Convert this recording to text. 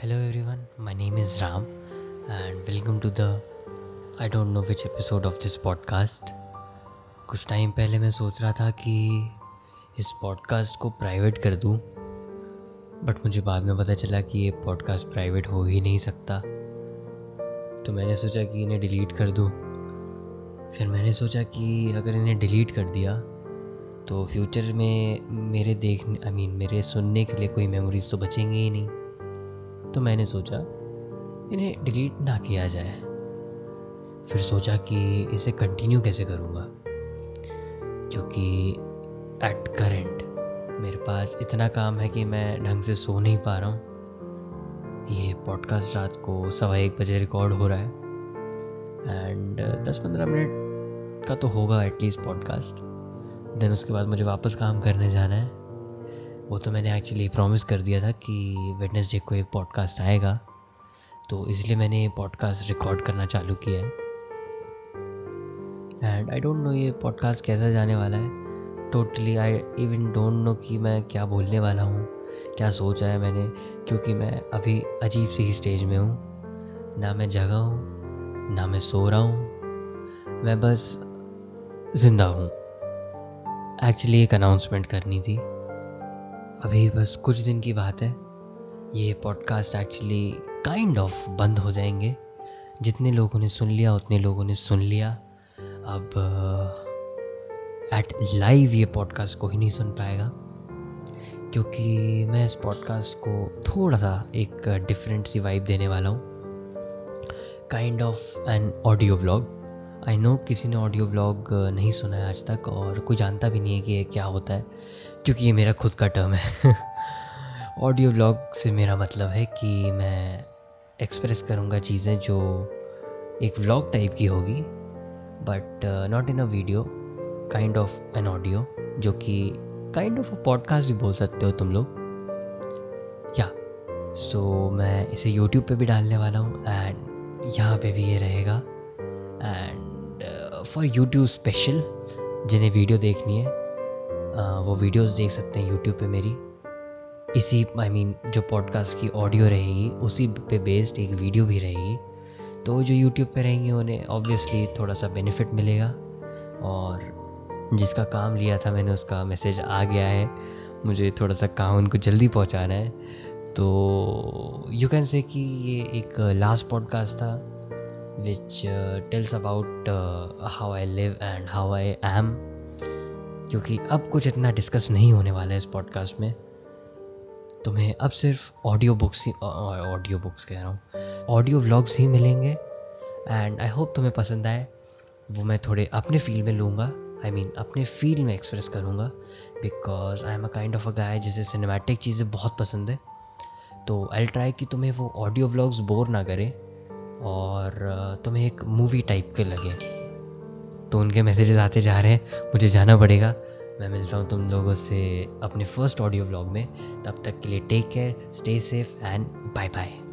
Hello everyone, my name is Ram and welcome to the I don't know which episode of this podcast. कुछ time पहले मैं सोच रहा था कि इस पॉडकास्ट को प्राइवेट कर दूँ बट मुझे बाद में पता चला कि ये पॉडकास्ट प्राइवेट हो ही नहीं सकता। तो मैंने सोचा कि इन्हें डिलीट कर दूँ। फिर मैंने सोचा कि अगर इन्हें डिलीट कर दिया तो फ्यूचर में मेरे देखने आई मीन मेरे सुनने के लिए कोई मेमोरीज तो बचेंगे ही नहीं। तो मैंने सोचा, इन्हें डिलीट ना किया जाए। फिर सोचा कि इसे कंटिन्यू कैसे करूँगा? क्योंकि एट करेंट मेरे पास इतना काम है कि मैं ढंग से सो नहीं पा रहा हूँ। ये पॉडकास्ट रात को सवा एक बजे रिकॉर्ड हो रहा है। एंड दस पंद्रह मिनट का तो होगा एटलीस्ट पॉडकास्ट देन उसके बाद मुझे वापस काम करने जाना है। वो तो मैंने एक्चुअली प्रॉमिस कर दिया था कि वेडनेसडे को एक पॉडकास्ट आएगा। तो इसलिए मैंने पॉडकास्ट रिकॉर्ड करना चालू किया है। एंड आई डोंट नो ये पॉडकास्ट कैसा जाने वाला है। Totally I even don't know कि मैं क्या बोलने वाला हूँ, क्या सोचा है मैंने, क्योंकि मैं अभी अजीब सी ही स्टेज में हूँ। ना मैं जगह हूँ, ना मैं सो रहा हूँ, मैं बस ज़िंदा हूँ। एक्चुअली एक अनाउंसमेंट करनी थी। अभी बस कुछ दिन की बात है। ये पॉडकास्ट एक्चुअली काइंड ऑफ़ बंद हो जाएँगे। जितने लोगों ने सुन लिया, उतने लोगों ने सुन लिया। अब एट लाइव ये पॉडकास्ट को ही नहीं सुन पाएगा। क्योंकि मैं इस पॉडकास्ट को थोड़ा सा एक डिफरेंट सी वाइब देने वाला हूँ। Kind of an audio vlog I know किसी ने ऑडियो ब्लॉग नहीं सुना है आज तक और कोई जानता भी नहीं है कि ये क्या होता है, क्योंकि ये मेरा खुद का टर्म है। ऑडियो ब्लॉग से मेरा मतलब है कि मैं एक्सप्रेस करूँगा चीज़ें जो एक व्लॉग टाइप की होगी but not in a video kind of an audio जो कि काइंड ऑफ़ अ पॉडकास्ट भी बोल सकते हो तुम लोग। या सो मैं इसे यूट्यूब पे भी डालने वाला हूँ एंड यहाँ पे भी ये रहेगा एंड फॉर यूट्यूब स्पेशल जिन्हें वीडियो देखनी है वो वीडियोस देख सकते हैं यूट्यूब पे मेरी। इसी आई I मीन mean, जो पॉडकास्ट की ऑडियो रहेगी उसी पे बेस्ड एक वीडियो भी रहेगी। तो जो यूट्यूब पे रहेंगे उन्हें ऑब्वियसली थोड़ा सा बेनिफिट मिलेगा। और जिसका काम लिया था मैंने उसका मैसेज आ गया है। मुझे थोड़ा सा काम उनको जल्दी पहुंचाना है। तो यू कैन से कि ये एक लास्ट पॉडकास्ट था। Which uh, tells about uh, how I live and how I am. क्योंकि अब कुछ इतना डिस्कस नहीं होने वाला है इस पॉडकास्ट में। तुम्हें अब सिर्फ़ ऑडियो बुक्स ही ऑडियो बुक्स कह रहा हूँ। ऑडियो व्लॉग्स ही मिलेंगे। एंड आई होप तुम्हें पसंद आए। वो मैं थोड़े अपने फील में लूँगा। आई I मीन mean, अपने फील में एक्सप्रेस करूँगा। Because I am a kind of a guy जिसे सिनेमैटिक चीज़ें बहुत पसंद है। तो आई ट्राई कि तुम्हें वो ऑडियो व्लॉग्स बोर ना करे। और तुम्हें एक मूवी टाइप के लगे। तो उनके मैसेजेस आते जा रहे हैं। मुझे जाना पड़ेगा। मैं मिलता हूँ तुम लोगों से अपने फ़र्स्ट ऑडियो ब्लॉग में। तब तक के लिए take care stay safe and bye bye